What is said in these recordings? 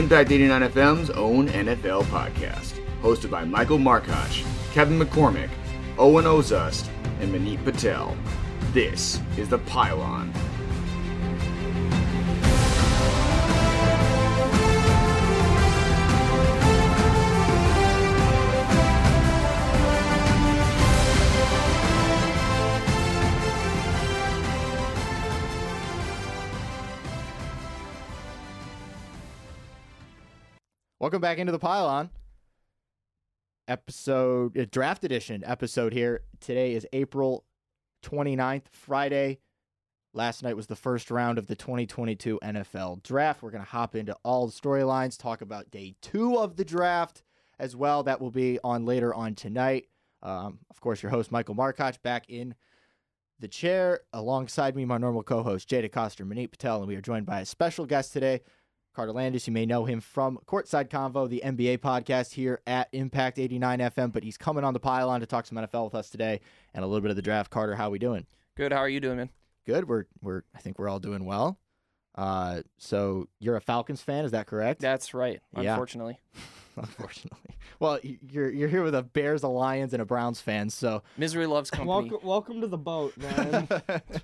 Impact 89 FM's own NFL podcast, hosted by Michael Markoch, Kevin McCormick, Owen Ozust, and Manit Patel. This is The Pylon. Welcome back into the pylon. Episode uh, draft edition episode here. Today is April 29th, Friday. Last night was the first round of the 2022 NFL draft. We're going to hop into all the storylines, talk about day two of the draft as well. That will be on later on tonight. Um, of course, your host, Michael Markoch, back in the chair. Alongside me, my normal co host, Jay DeCoster, Manit Patel, and we are joined by a special guest today, Carter Landis. You may know him from Courtside Convo, the NBA podcast here at Impact 89 FM, but he's coming on the pylon to talk some NFL with us today and a little bit of the draft. Carter, how we doing? Good. How are you doing, man? Good. We're we're I think we're all doing well. Uh, so you're a Falcons fan, is that correct? That's right. Yeah. Unfortunately. Unfortunately. Well, you're you're here with a Bears, a Lions, and a Browns fan, so Misery loves company. Welcome, welcome to the boat, man.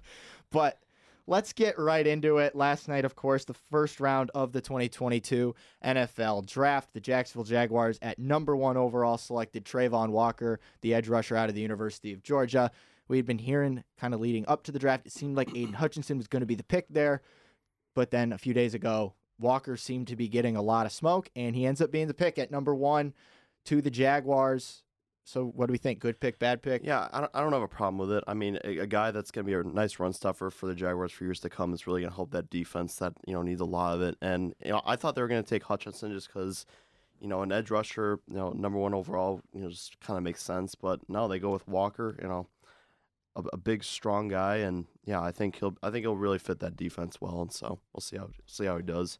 but let's get right into it. Last night, of course, the first round of the 2022 NFL Draft. The Jacksonville Jaguars at number one overall selected Travon Walker, the edge rusher out of the University of Georgia. We had been hearing kind of leading up to the draft, it seemed like Aidan Hutchinson was going to be the pick there. But then a few days ago, Walker seemed to be getting a lot of smoke, and he ends up being the pick at number one to the Jaguars. So, what do we think? Good pick, bad pick? Yeah, I don't, I don't have a problem with it. I mean, a, a guy that's going to be a nice run stuffer for the Jaguars for years to come is really going to help that defense that you know needs a lot of it. And you know, I thought they were going to take Hutchinson just because you know an edge rusher, you know, number one overall, you know, just kind of makes sense. But no, they go with Walker. You know, a, a big, strong guy, and yeah, I think he'll I think he'll really fit that defense well. And so we'll see how see how he does.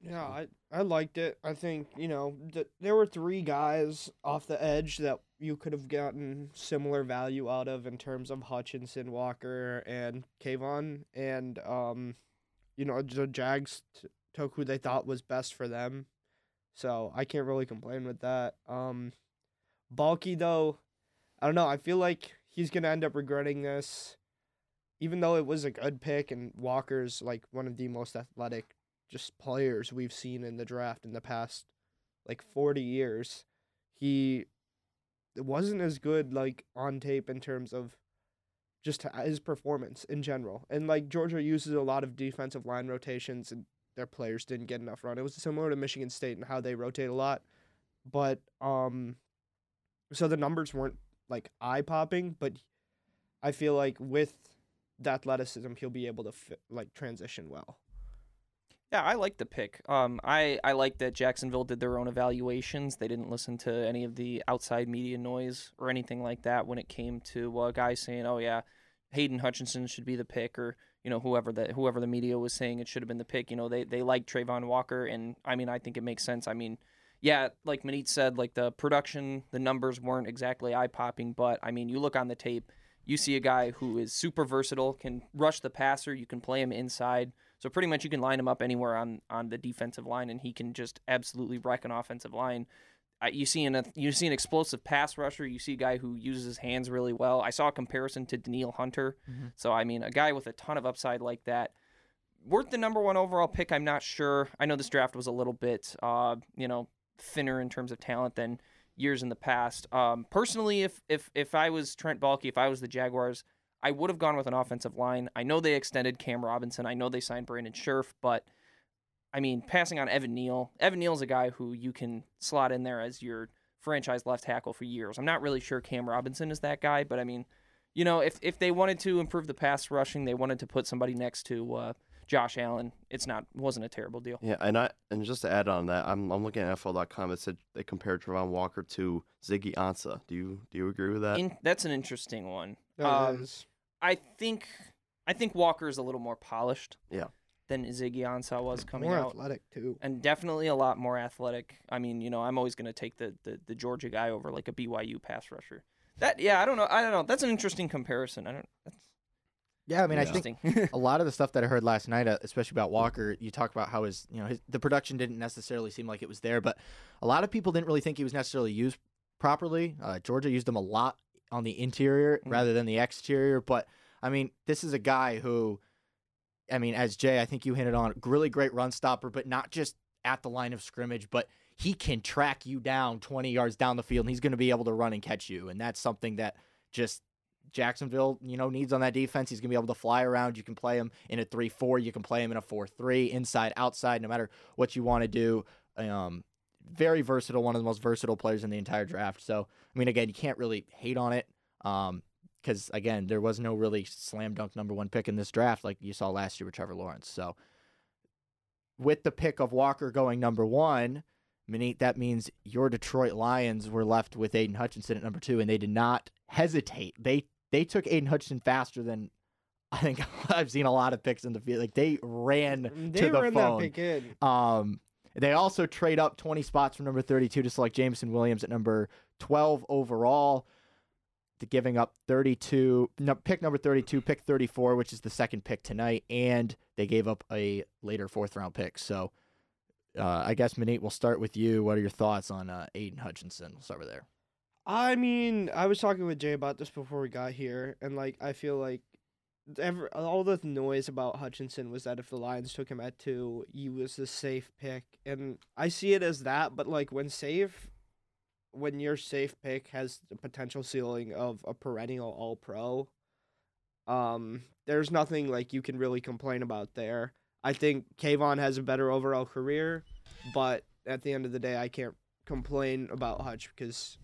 yeah, I, I liked it. I think, you know, th- there were three guys off the edge that you could have gotten similar value out of in terms of Hutchinson, Walker, and Kayvon. And, um, you know, the Jags t- took who they thought was best for them. So I can't really complain with that. Um, Baalke, though, I don't know. I feel like he's to end up regretting this. Even though it was a good pick and Walker's like one of the most athletic just players we've seen in the draft in the past like 40 years, he wasn't as good like on tape in terms of just his performance in general. And like Georgia uses a lot of defensive line rotations and their players didn't get enough run. It was similar to Michigan State and how they rotate a lot. But um so the numbers weren't like eye popping, but I feel like with the athleticism he'll be able to fit, like transition well. Yeah, I like the pick. Um, I I like that Jacksonville did their own evaluations. They didn't listen to any of the outside media noise or anything like that when it came to uh, guys saying, "Oh yeah, Aidan Hutchinson should be the pick," or you know whoever the whoever the media was saying it should have been the pick. You know they they like Travon Walker, and I mean I think it makes sense. I mean, yeah, like Manit said, like the production, the numbers weren't exactly eye popping, but I mean you look on the tape, you see a guy who is super versatile, can rush the passer, you can play him inside. So pretty much you can line him up anywhere on, on the defensive line, and he can just absolutely wreck an offensive line. Uh, you see an you see an explosive pass rusher. You see a guy who uses his hands really well. I saw a comparison to Danielle Hunter. So I mean, a guy with a ton of upside like that, worth the number one overall pick. I'm not sure. I know this draft was a little bit, uh, you know, thinner in terms of talent than years in the past. Um, personally, if if if I was Trent Baalke, if I was the Jaguars, I would have gone with an offensive line. I know they extended Cam Robinson. I know they signed Brandon Scherff, but I mean, passing on Evan Neal. Evan Neal's a guy who you can slot in there as your franchise left tackle for years. I'm not really sure Cam Robinson is that guy, but I mean, you know, if if they wanted to improve the pass rushing, they wanted to put somebody next to uh, Josh Allen. It's not wasn't a terrible deal. Yeah, and I and just to add on that, I'm I'm looking at NFL.com. It said they compared Travon Walker to Ziggy Ansah. Do you do you agree with that? In, that's an interesting one. That Um, is- I think I think Walker is a little more polished. Yeah. Than Ziggy Ansah was coming out. more out. athletic too. and definitely a lot more athletic. I mean, you know, I'm always going to take the, the the Georgia guy over like a BYU pass rusher. That yeah, I don't know. I don't know. That's an interesting comparison. I don't. That's, Yeah, I mean, I think a lot of the stuff that I heard last night, uh, especially about Walker, you talk about how his, you know, his, the production didn't necessarily seem like it was there, but a lot of people didn't really think he was necessarily used properly. Uh, Georgia used him a lot on the interior Mhm. rather than the exterior, but I mean, this is a guy who, I mean, as Jay, I think you hinted on, really great run stopper, but not just at the line of scrimmage, but he can track you down 20 yards down the field and he's going to be able to run and catch you. And that's something that just Jacksonville, you know, needs on that defense. He's going to be able to fly around. You can play him in a 3 4. You can play him in a 4 3, inside, outside, no matter what you want to do. Um, very versatile, one of the most versatile players in the entire draft. So, I mean, again, you can't really hate on it. Um, because again, there was no really slam dunk number one pick in this draft like you saw last year with Trevor Lawrence. So, with the pick of Walker going number one, Manit, that means your Detroit Lions were left with Aidan Hutchinson at number two, and they did not hesitate. They they took Aidan Hutchinson faster than I think I've seen a lot of picks in the field. Like they ran They to the ran phone. that pick in. Um, they also trade up 20 spots from number 32 to select Jameson Williams at number 12 overall, to giving up 32, no, pick number 32, pick 34, which is the second pick tonight, and they gave up a later fourth round pick. So uh, I guess, Manit, we'll start with you. What are your thoughts on uh, Aidan Hutchinson? We'll start with there. I mean, I was talking with Jay about this before we got here, and like I feel like ever all the noise about Hutchinson was that if the Lions took him at two, he was the safe pick, and I see it as that. But like when safe, when your safe pick has the potential ceiling of a perennial All Pro, um, there's nothing like you can really complain about there. I think Kayvon has a better overall career, but at the end of the day, I can't complain about Hutch because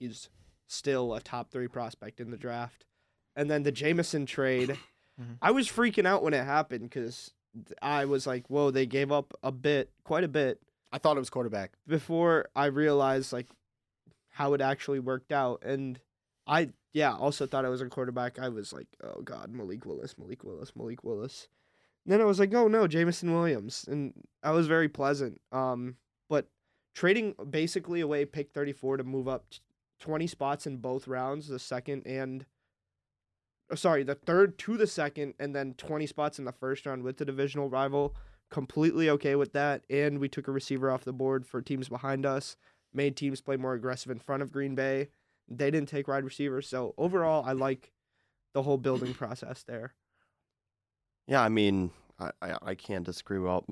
he's still a top three prospect in the draft. And then the Jameson trade, Mhm. I was freaking out when it happened because I was like, whoa, they gave up a bit, quite a bit, I thought it was quarterback. before I realized like how it actually worked out. And I, yeah, also thought I was a quarterback. I was like, oh God, Malik Willis, Malik Willis, Malik Willis. And then I was like, oh no, Jameson Williams. And I was very pleasant. Um, but trading basically away pick 34 to move up t- 20 spots in both rounds, the second and oh, sorry, the third to the second, and then 20 spots in the first round with the divisional rival. Completely okay with that. And we took a receiver off the board for teams behind us, made teams play more aggressive in front of Green Bay. They didn't take wide receivers. So overall, I like the whole building process there. Yeah, I mean, I, I, I can't disagree with,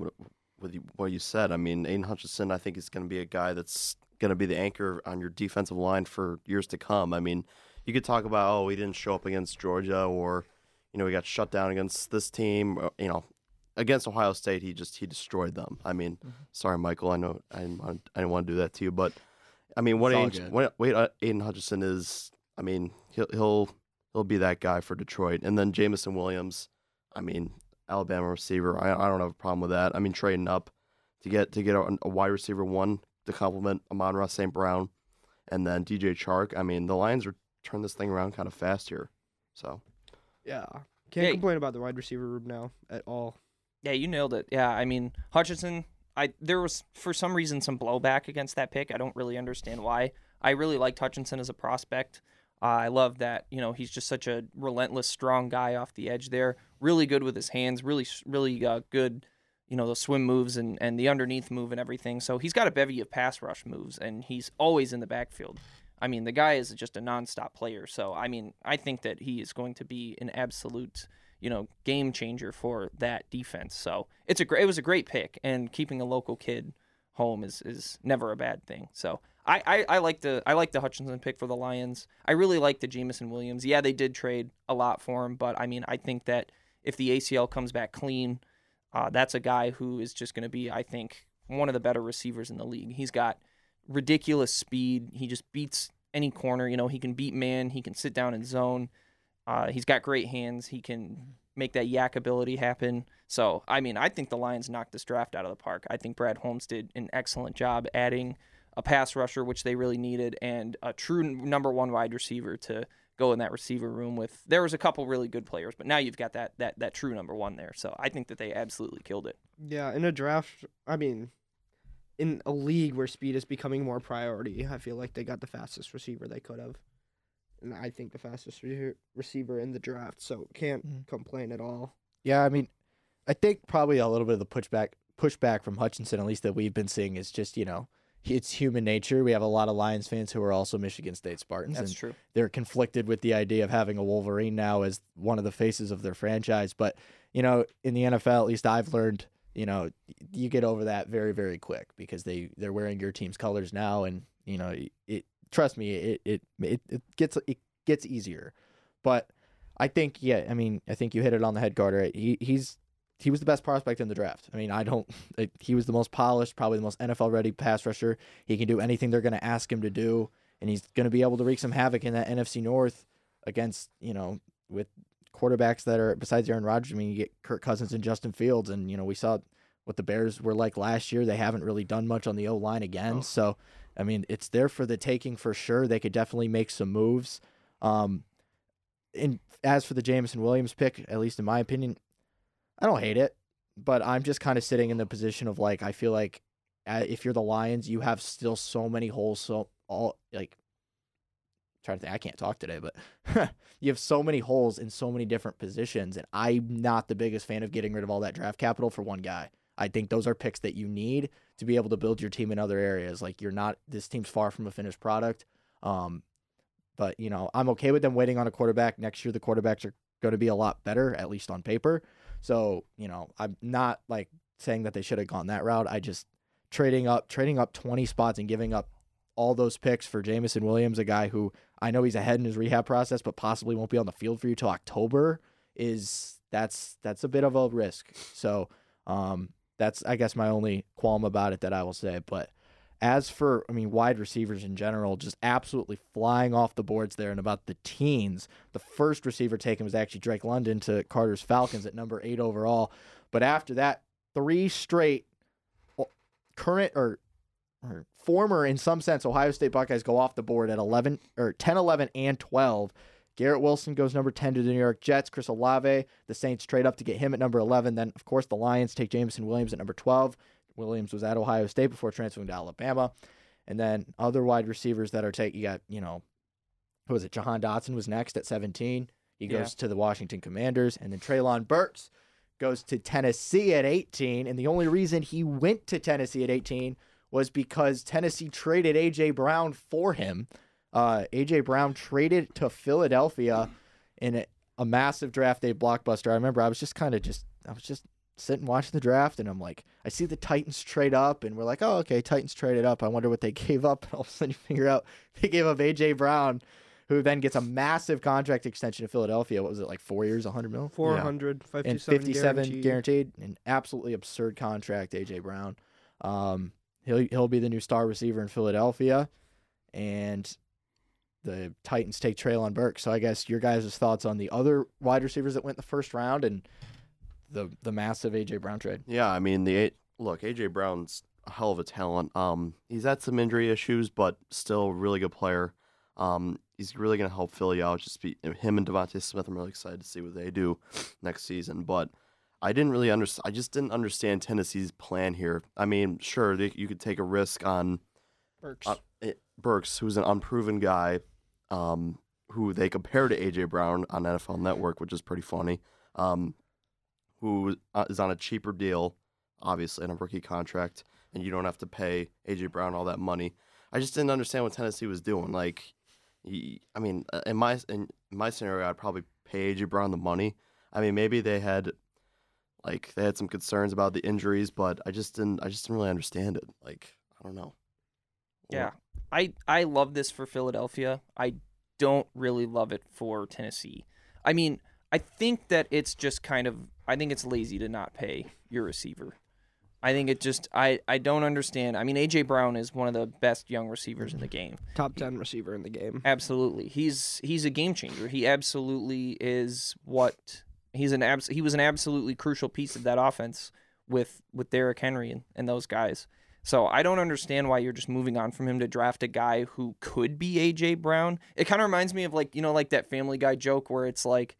with what you said. I mean, Aidan Hutchinson, I think, is going to be a guy that's going to be the anchor on your defensive line for years to come. I mean, you could talk about, oh, he didn't show up against Georgia or, you know, he got shut down against this team. or, You know, against Ohio State, he just he destroyed them. I mean, Mhm. sorry, Michael, I know I didn't want, I didn't want to do that to you, but I mean, what Aidan, what, uh, Aidan Hutchinson is, I mean, he'll he'll he'll be that guy for Detroit, and then Jameson Williams. I mean, Alabama receiver. I, I don't have a problem with that. I mean, trading up to get to get a, a wide receiver one to complement Amon-Ra St. Brown, and then DJ Chark. I mean, the Lions are turning this thing around kind of fast here. So Yeah. Can't Yeah. complain about the wide receiver room now at all. Yeah, you nailed it. Yeah, I mean Hutchinson. I there was for some reason some blowback against that pick. I don't really understand why. I really liked Hutchinson as a prospect. Uh, I love that you know he's just such a relentless, strong guy off the edge there. Really good with his hands. Really, really uh, good. You know the swim moves and and the underneath move and everything. So he's got a bevy of pass rush moves, and he's always in the backfield. I mean, the guy is just a nonstop player. So I mean, I think that he is going to be an absolute you know, game changer for that defense. So it's a great, it was a great pick, and keeping a local kid home is is never a bad thing. So I, I, I like the I like the Hutchinson pick for the Lions. I really like the Jameson Williams. Yeah, they did trade a lot for him, but I mean, I think that if the ACL comes back clean, uh, that's a guy who is just going to be, I think, one of the better receivers in the league. He's got ridiculous speed. He just beats any corner. You know, he can beat man. He can sit down and zone. Uh, he's got great hands. He can make that YAC ability happen. So, I mean, I think the Lions knocked this draft out of the park. I think Brad Holmes did an excellent job adding a pass rusher, which they really needed, and a true number one wide receiver to go in that receiver room with. There was a couple really good players, but now you've got that that that true number one there. So I think that they absolutely killed it. Yeah, in a draft, I mean, in a league where speed is becoming more priority, I feel like they got the fastest receiver they could have. and I think the fastest re- receiver in the draft. So can't Mhm. complain at all. Yeah, I mean, I think probably a little bit of the pushback pushback from Hutchinson, at least that we've been seeing, is just you know it's human nature. We have a lot of Lions fans who are also Michigan State Spartans, That's true. they're conflicted with the idea of having a Wolverine now as one of the faces of their franchise. But you know, in the NFL, at least I've learned, you know, you get over that very very quick because they they're wearing your team's colors now, and you know, it. Trust me, it it it, it gets it gets easier, but. I think, yeah, I mean, I think you hit it on the head, Carter. He he's he was the best prospect in the draft. I mean, I don't. He was the most polished, probably the most NFL ready pass rusher. He can do anything they're going to ask him to do, and he's going to be able to wreak some havoc in that NFC North against you know with quarterbacks that are besides Aaron Rodgers. I mean, you get Kirk Cousins and Justin Fields, and you know we saw what the Bears were like last year. They haven't really done much on the O line again, Oh. so I mean, it's there for the taking for sure. They could definitely make some moves. Um, and as for the Jameson Williams pick, at least in my opinion, I don't hate it, but I'm just kind of sitting in the position of like I feel like uh, if you're the Lions, you have still so many holes. So all like trying to think, I can't talk today, but you have so many holes in so many different positions, and I'm not the biggest fan of getting rid of all that draft capital for one guy. I think those are picks that you need to be able to build your team in other areas. Like you're not this team's far from a finished product. Um, but you know, I'm okay with them waiting on a quarterback. Next year the quarterbacks are going to be a lot better, at least on paper. So, you know, I'm not like saying that they should have gone that route. I just trading up trading up 20 spots and giving up all those picks for Jameson Williams, a guy who I know he's ahead in his rehab process, but possibly won't be on the field for you till October, is that's that's a bit of a risk. So, um, that's I guess my only qualm about it that I will say. But as for I mean wide receivers in general, just absolutely flying off the boards there. And about the teens, the first receiver taken was actually Drake London to Carter's Falcons at number eight overall. But after that, three straight current or former in some sense Ohio State Buckeyes go off the board at 11 or 10, 11, and 12. Garrett Wilson goes number 10 to the New York Jets. Chris Olave, the Saints trade up to get him at number 11. Then, of course, the Lions take Jameson Williams at number 12. Williams was at Ohio State before transferring to Alabama. And then other wide receivers that are taking, you got, you know, who was it? Jahan Dotson was next at 17. He Yeah. goes to the Washington Commanders. And then Treylon Burks goes to Tennessee at 18. And the only reason he went to Tennessee at 18 was because Tennessee traded A.J. Brown for him. Uh, A.J. Brown traded to Philadelphia in a, a massive draft day blockbuster. I remember I was just kind of just, I was just sitting watching the draft and I'm like, I see the Titans trade up and we're like, oh, okay, Titans traded up. I wonder what they gave up. And all of a sudden you figure out they gave up A.J. Brown, who then gets a massive contract extension in Philadelphia. What was it, like four years, 100 mil? 457, and 57 guaranteed. guaranteed. An absolutely absurd contract, AJ Brown. Um, he'll he'll be the new star receiver in Philadelphia, and the Titans take Treylon Burke. So I guess your guys' thoughts on the other wide receivers that went the first round and the the massive AJ Brown trade. Yeah, I mean the look, AJ Brown's a hell of a talent. Um, he's had some injury issues, but still a really good player. Um, he's really gonna help Philly out. Just be him and DeVonta Smith. I'm really excited to see what they do next season. But I didn't really understand. I just didn't understand Tennessee's plan here. I mean, sure, they, you could take a risk on Burks. uh, it, Burks, who's an unproven guy, um, who they compare to AJ Brown on NFL Network, which is pretty funny. Um, who uh, is on a cheaper deal, obviously on a rookie contract, and you don't have to pay AJ Brown all that money. I just didn't understand what Tennessee was doing. Like, I mean, uh, in my in my scenario, I'd probably pay AJ Brown the money. I mean, maybe they had like they had some concerns about the injuries, but I just didn't. I just didn't really understand it. Like, I don't know. Yeah. I I love this for Philadelphia. I don't really love it for Tennessee. I mean, I think that it's just kind of I think it's lazy to not pay your receiver. I think it just I I don't understand. I mean, AJ Brown is one of the best young receivers in the game. Top 10 receiver in the game. Absolutely. He's he's a game changer. He absolutely is what he's an abs- he was an absolutely crucial piece of that offense with with Derrick Henry and, and those guys. So I don't understand why you're just moving on from him to draft a guy who could be AJ Brown. It kind of reminds me of like, you know, like that family guy joke where it's like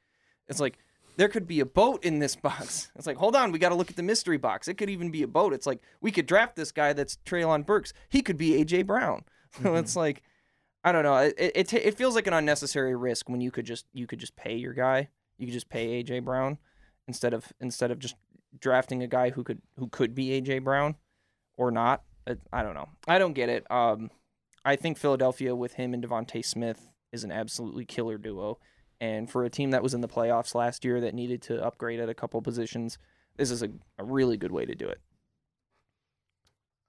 it's like there could be a boat in this box. It's like, hold on, we got to look at the mystery box. It could even be a boat. It's like we could draft this guy that's Treylon Burks. He could be AJ Brown. So it's mm-hmm. like I don't know. It it, it, it feels like an unnecessary risk when you could just you could just pay your guy. You could just pay AJ Brown instead of instead of just drafting a guy who could who could be AJ Brown or not. It, I don't know. I don't get it. Um, I think Philadelphia with him and DeVonta Smith is an absolutely killer duo. And for a team that was in the playoffs last year that needed to upgrade at a couple positions, this is a, a really good way to do it.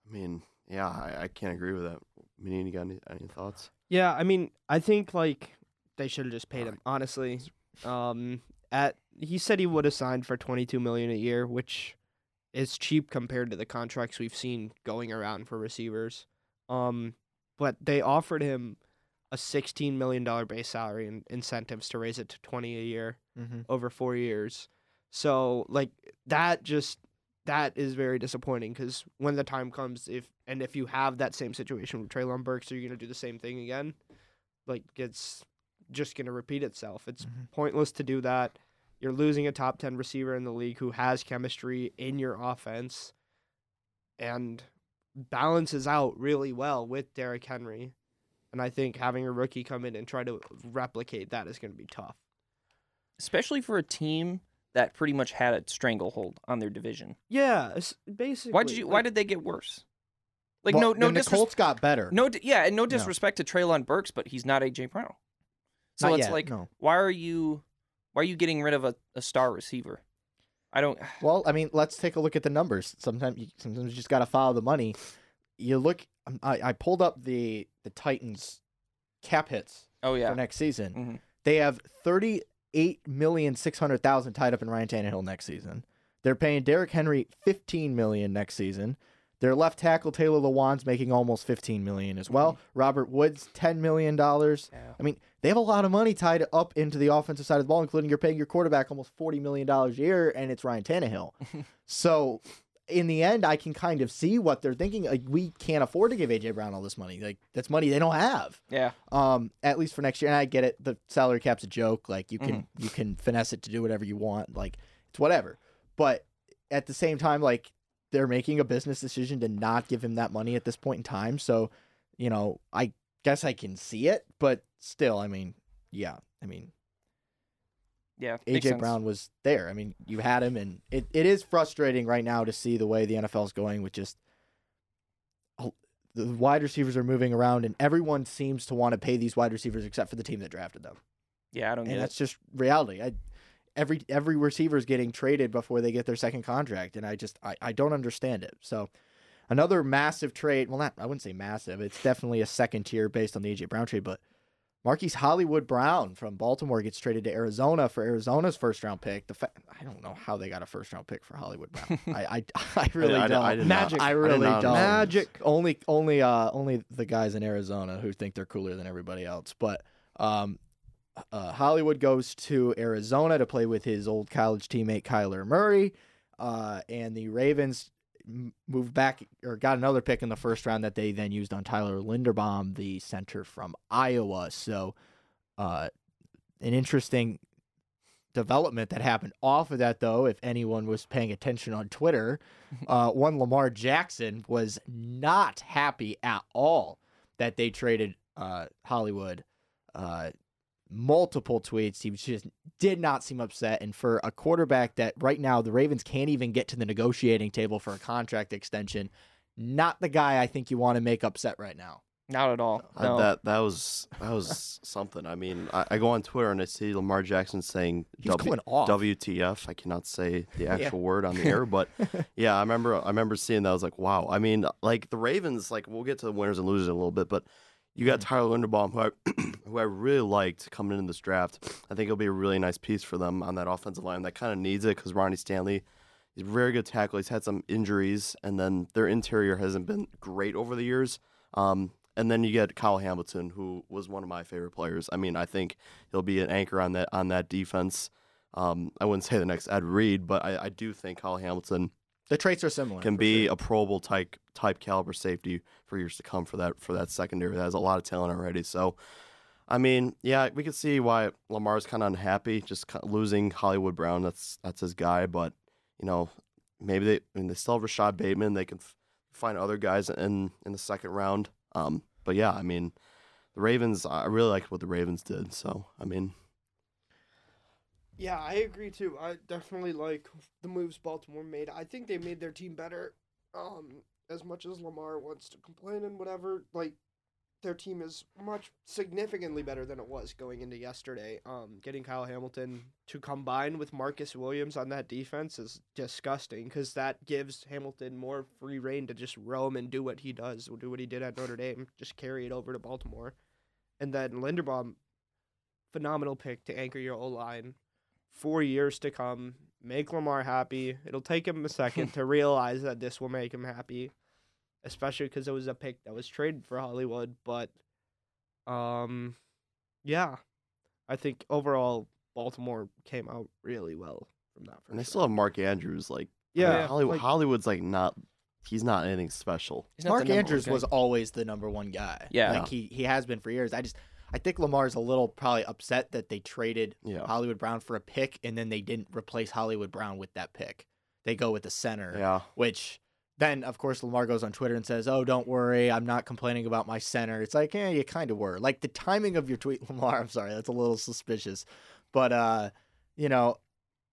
I mean, yeah, I, I can't agree with that. Meaning, you got any, any thoughts? Yeah, I mean, I think like they should have just paid him. Honestly, um, at he said he would have signed for twenty two million a year, which is cheap compared to the contracts we've seen going around for receivers. Um, but they offered him a sixteen million dollar base salary and incentives to raise it to twenty a year Mm-hmm. over four years. So like that just that is very disappointing because when the time comes, if and if you have that same situation with Treylon Burks, are you gonna do the same thing again? Like it's just gonna repeat itself. It's Mhm. pointless to do that. You're losing a top ten receiver in the league who has chemistry in your offense and balances out really well with Derrick Henry. And I think having a rookie come in and try to replicate that is going to be tough. Especially for a team that pretty much had a stranglehold on their division. Yeah, basically. Why did you? Why did they get worse? Like Well, no, no, then the disres- Colts got better. no, yeah, and no No. disrespect to Treylon Burks, but he's not AJ Brown. So Not it's yet, like, no. why are you, why are you getting rid of a, a star receiver? I don't. Well, I mean, let's take a look at the numbers. Sometimes, you, sometimes you just got to follow the money. You look. um, I, I pulled up the the Titans cap hits Oh yeah, for next season. Mhm. They have thirty eight million six hundred thousand tied up in Ryan Tannehill next season. They're paying Derrick Henry fifteen million next season. Their left tackle Taylor Lewan's making almost fifteen million as well. Robert Woods ten million dollars. Yeah. I mean, they have a lot of money tied up into the offensive side of the ball, including you're paying your quarterback almost forty million dollars a year, and it's Ryan Tannehill. so, in the end, I can kind of see what they're thinking. Like, we can't afford to give AJ Brown all this money. Like, that's money they don't have. yeah, Um, at least for next year. And I get it. The salary cap's a joke. Like, you can Mm-hmm. you can finesse it to do whatever you want. Like, it's whatever. But at the same time, like, they're making a business decision to not give him that money at this point in time. So, you know, I guess I can see it, but still, I mean, yeah, I mean, yeah. AJ. Brown was there. I mean, you had him, and it, it is frustrating right now to see the way the NFL is going with just the wide receivers are moving around, and everyone seems to want to pay these wide receivers except for the team that drafted them, Yeah, I don't and it. that's just reality. I every every receiver is getting traded before they get their second contract, and I just I, I don't understand it. So. Another massive trade. Well, not I wouldn't say massive. It's definitely a second tier based on the AJ Brown trade, but Marquise Hollywood Brown from Baltimore gets traded to Arizona for Arizona's first round pick. The fa- I don't know how they got a first round pick for Hollywood Brown. I, I I really I, don't. I, did Magic. Not, I really not don't. Magic. only only uh only the guys in Arizona who think they're cooler than everybody else. But um, uh, Hollywood goes to Arizona to play with his old college teammate Kyler Murray, uh, and the Ravens moved back or got another pick in the first round that they then used on Tyler Linderbaum, the center from Iowa. So, uh, an interesting development that happened off of that, though, if anyone was paying attention on Twitter, uh, one Lamar Jackson was not happy at all that they traded uh, Hollywood. Uh, multiple tweets. He was just did not seem upset. And for a quarterback that right now the Ravens can't even get to the negotiating table for a contract extension, not the guy I think you want to make upset right now. Not at all. No. That that was that was something. I mean, I, I go on Twitter and I see Lamar Jackson saying He W- going off. WTF. I cannot say the Yeah. actual word on the air, but yeah, I remember I remember seeing that. I was like, wow. I mean, like the Ravens, like we'll get to the winners and losers in a little bit, but you got Tyler Linderbaum, who I who I really liked coming into this draft. I think it'll be a really nice piece for them on that offensive line that kind of needs it because Ronnie Stanley. He's a very good tackle. He's had some injuries, and then their interior hasn't been great over the years. Um, and then you get Kyle Hamilton, who was one of my favorite players. I mean, I think he'll be an anchor on that on that defense. Um, I wouldn't say the next Ed Reed, but I, I do think Kyle Hamilton The traits are similar. can be sure. a Pro Bowl type type caliber safety for years to come for that for that secondary that has a lot of talent already. So, I mean, yeah, we can see why Lamar's kind of unhappy, just losing Hollywood Brown. That's that's his guy, but you know, maybe they I mean, they still have Rashod Bateman. They can f- find other guys in in the second round. Um, but yeah, I mean, the Ravens, I really liked what the Ravens did. So I mean, Yeah, I agree too. I definitely like the moves Baltimore made. I think they made their team better. Um, as much as Lamar wants to complain and whatever, like their team is much significantly better than it was going into yesterday. Um, getting Kyle Hamilton to combine with Marcus Williams on that defense is disgusting because that gives Hamilton more free reign to just roam and do what he does, do what he did at Notre Dame, just carry it over to Baltimore. And then Linderbaum, phenomenal pick to anchor your O line for years to come. Make Lamar happy. It'll take him a second to realize that this will make him happy, especially because it was a pick that was traded for Hollywood. But, um, yeah, I think overall Baltimore came out really well from that. and they first still have Mark Andrews. Like, I Yeah, mean, Hollywood, like- Hollywood's like not. He's not anything special. He's not Mark Andrews was always the number one guy. Yeah. like he he has been for years. I just I think Lamar's a little probably upset that they traded Yeah. Hollywood Brown for a pick and then they didn't replace Hollywood Brown with that pick. They go with the center, Yeah. which then of course Lamar goes on Twitter and says, "Oh, don't worry, I'm not complaining about my center." It's like, eh, you kind of were. Like the timing of your tweet, Lamar. I'm sorry, that's a little suspicious, but uh, you know,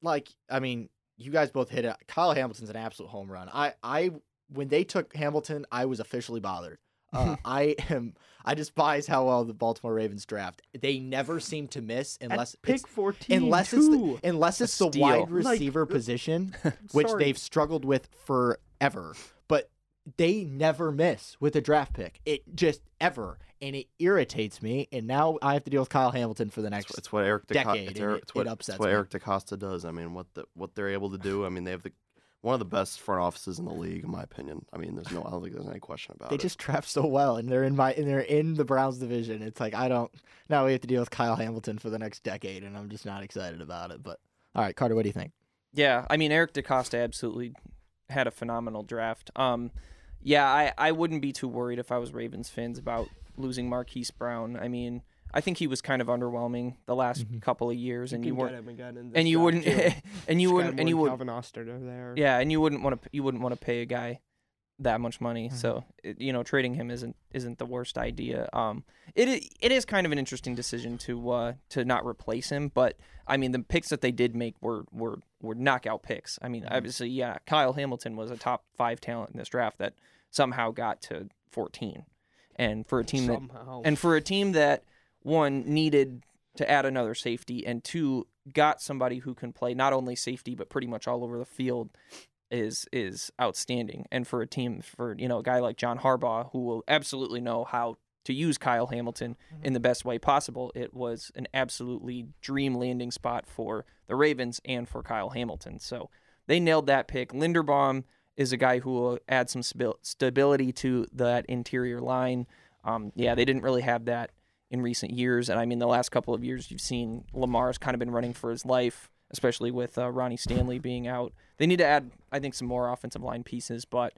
like I mean, you guys both hit it. Kyle Hamilton's an absolute home run. I I when they took Hamilton, I was officially bothered. Uh, I am. I despise how well the Baltimore Ravens draft. They never seem to miss unless At it's, pick fourteen, unless it's the, unless it's the wide receiver uh, position, which Sorry. they've struggled with forever. But they never miss with a draft pick. It just ever, and it irritates me. And now I have to deal with Kyle Hamilton for the next. It's, it's what Eric DeCosta. decade, It's, Eric- it- it's what, it it's what. Eric DeCosta does. I mean, what the what they're able to do. I mean, they have the one of the best front offices in the league, in my opinion. I mean, there's no. I don't think there's any question about they it. They just draft so well, and they're in my and they're in the Browns division. It's like I don't. Now we have to deal with Kyle Hamilton for the next decade, and I'm just not excited about it. But all right, Carter, what do you think? Yeah, I mean Eric DeCosta absolutely had a phenomenal draft. Um, yeah, I, I wouldn't be too worried if I was Ravens fans about losing Marquise Brown. I mean, I think he was kind of underwhelming the last Mhm. couple of years, and you can weren't, get him again and you wouldn't, and you wouldn't, and you more would, Calvin Oster there. yeah, and you wouldn't want to, you wouldn't want to pay a guy that much money. Mhm. So it, you know, trading him isn't isn't the worst idea. Um, it it is kind of an interesting decision to uh to not replace him, but I mean the picks that they did make were were were knockout picks. I mean, Mhm. obviously, yeah, Kyle Hamilton was a top five talent in this draft that somehow got to 14, and for a team that and for a team that one needed to add another safety and two got somebody who can play not only safety but pretty much all over the field is is outstanding. And for a team for you know a guy like John Harbaugh who will absolutely know how to use Kyle Hamilton in the best way possible it was an absolutely dream landing spot for the Ravens and for Kyle Hamilton. So they nailed that pick. Linderbaum is a guy who will add some stabil- stability to that interior line. Um, yeah they didn't really have that in recent years. And I mean, the last couple of years, you've seen Lamar's kind of been running for his life, especially with uh, Ronnie Stanley being out. They need to add, I think, some more offensive line pieces, but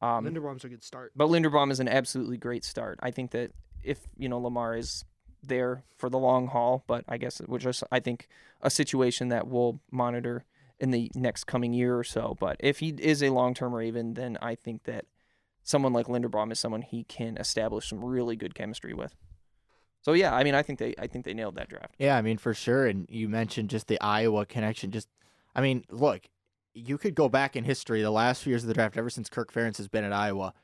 um, Linderbaum's a good start. but Linderbaum is an absolutely great start. I think that if you know Lamar is there for the long haul, but I guess it was just I think a situation that we'll monitor in the next coming year or so. But if he is a long term Raven, then I think that someone like Linderbaum is someone he can establish some really good chemistry with. So yeah, I mean, I think they I think they nailed that draft. Yeah, I mean for sure. And you mentioned just the Iowa connection. Just, I mean, look, you could go back in history, the last few years of the draft, ever since Kirk Ferentz has been at Iowa.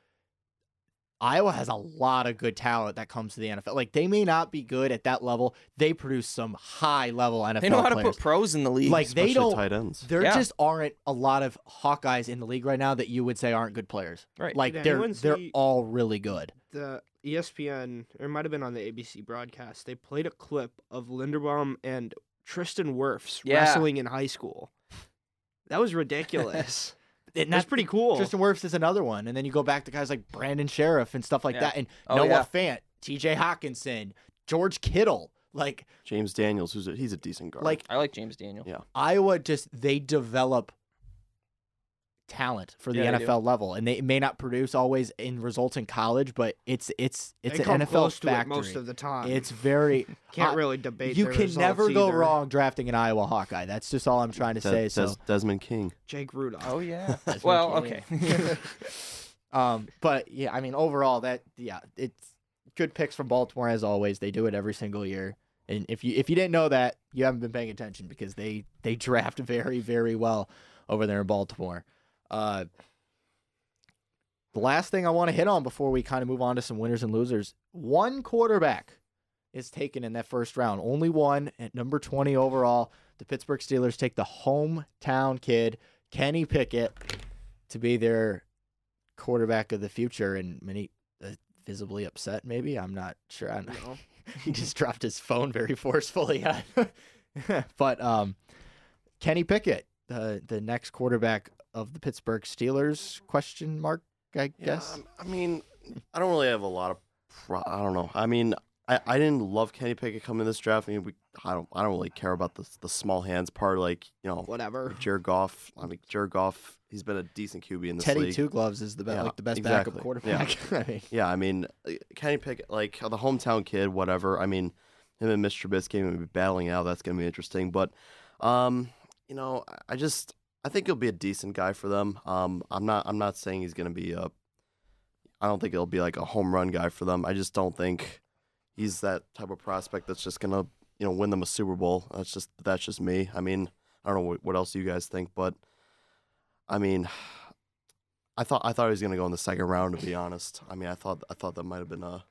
Iowa has a lot of good talent that comes to the NFL. Like they may not be good at that level, they produce some high level NFL They know how to put pros in the league. Like, they don't- tight ends. there Yeah. just aren't a lot of Hawkeyes in the league right now that you would say aren't good players. Right. Like Did they're they're all really good. the ESPN, or it might have been on the ABC broadcast, they played a clip of Linderbaum and Tristan Wirfs Yeah. wrestling in high school. That was ridiculous. And That's pretty cool. Tristan Wirfs is another one, and then you go back to guys like Brandon Scherff and stuff like Yeah. that, and Oh, Noah yeah. Fant, T.J. Hockenson, George Kittle. Like James Daniels, who's a, he's a decent guard. like I like James Daniel. Yeah. Iowa, just they develop talent for the Yeah. NFL level, and they may not produce always in results in college, but it's it's it's they an NFL close to it factory. most of the time. it's very can't I- really debate. you their can never go either. wrong drafting an Iowa Hawkeye. That's just all I'm trying to Des- say. Des- So Desmond King. Jake Rudolph. Oh yeah. Well, what okay. um, but yeah, I mean, overall, that yeah, it's good picks from Baltimore as always. They do it every single year. And if you if you didn't know that, you haven't been paying attention because they they draft very very well over there in Baltimore. Uh, the last thing I want to hit on before we kind of move on to some winners and losers, one quarterback is taken in that first round. Only one at number 20 overall. The Pittsburgh Steelers take the hometown kid, Kenny Pickett, to be their quarterback of the future. And many uh, visibly upset, maybe. I'm not sure. I don't know. he just dropped his phone very forcefully. but um, Kenny Pickett, the the next quarterback of the Pittsburgh Steelers? Question mark. I Yeah, guess. um, I mean, I don't really have a lot of. Pro- I don't know. I mean, I, I didn't love Kenny Pickett coming in this draft. I mean, we, I don't I don't really care about the the small hands part. Like you know, Whatever. Jared Goff. I mean, Jared Goff. He's been a decent QB in this Teddy league. Two Gloves is the best, Yeah, like the best exactly. backup quarterback. I mean, Yeah, I mean, uh, Kenny Pickett, like the hometown kid, whatever. I mean, him and Mr. Trubisky will be battling out. That's gonna be interesting. But, um, you know, I just I think he'll be a decent guy for them. Um, I'm not I'm not saying he's gonna be a. I don't think he'll be like a home run guy for them. I just don't think he's that type of prospect that's just gonna you know win them a Super Bowl. That's just that's just me. I mean, I don't know what, what else you guys think, but I mean. I thought I thought he was gonna go in the second round. To be honest, I mean, I thought I thought that might have been a.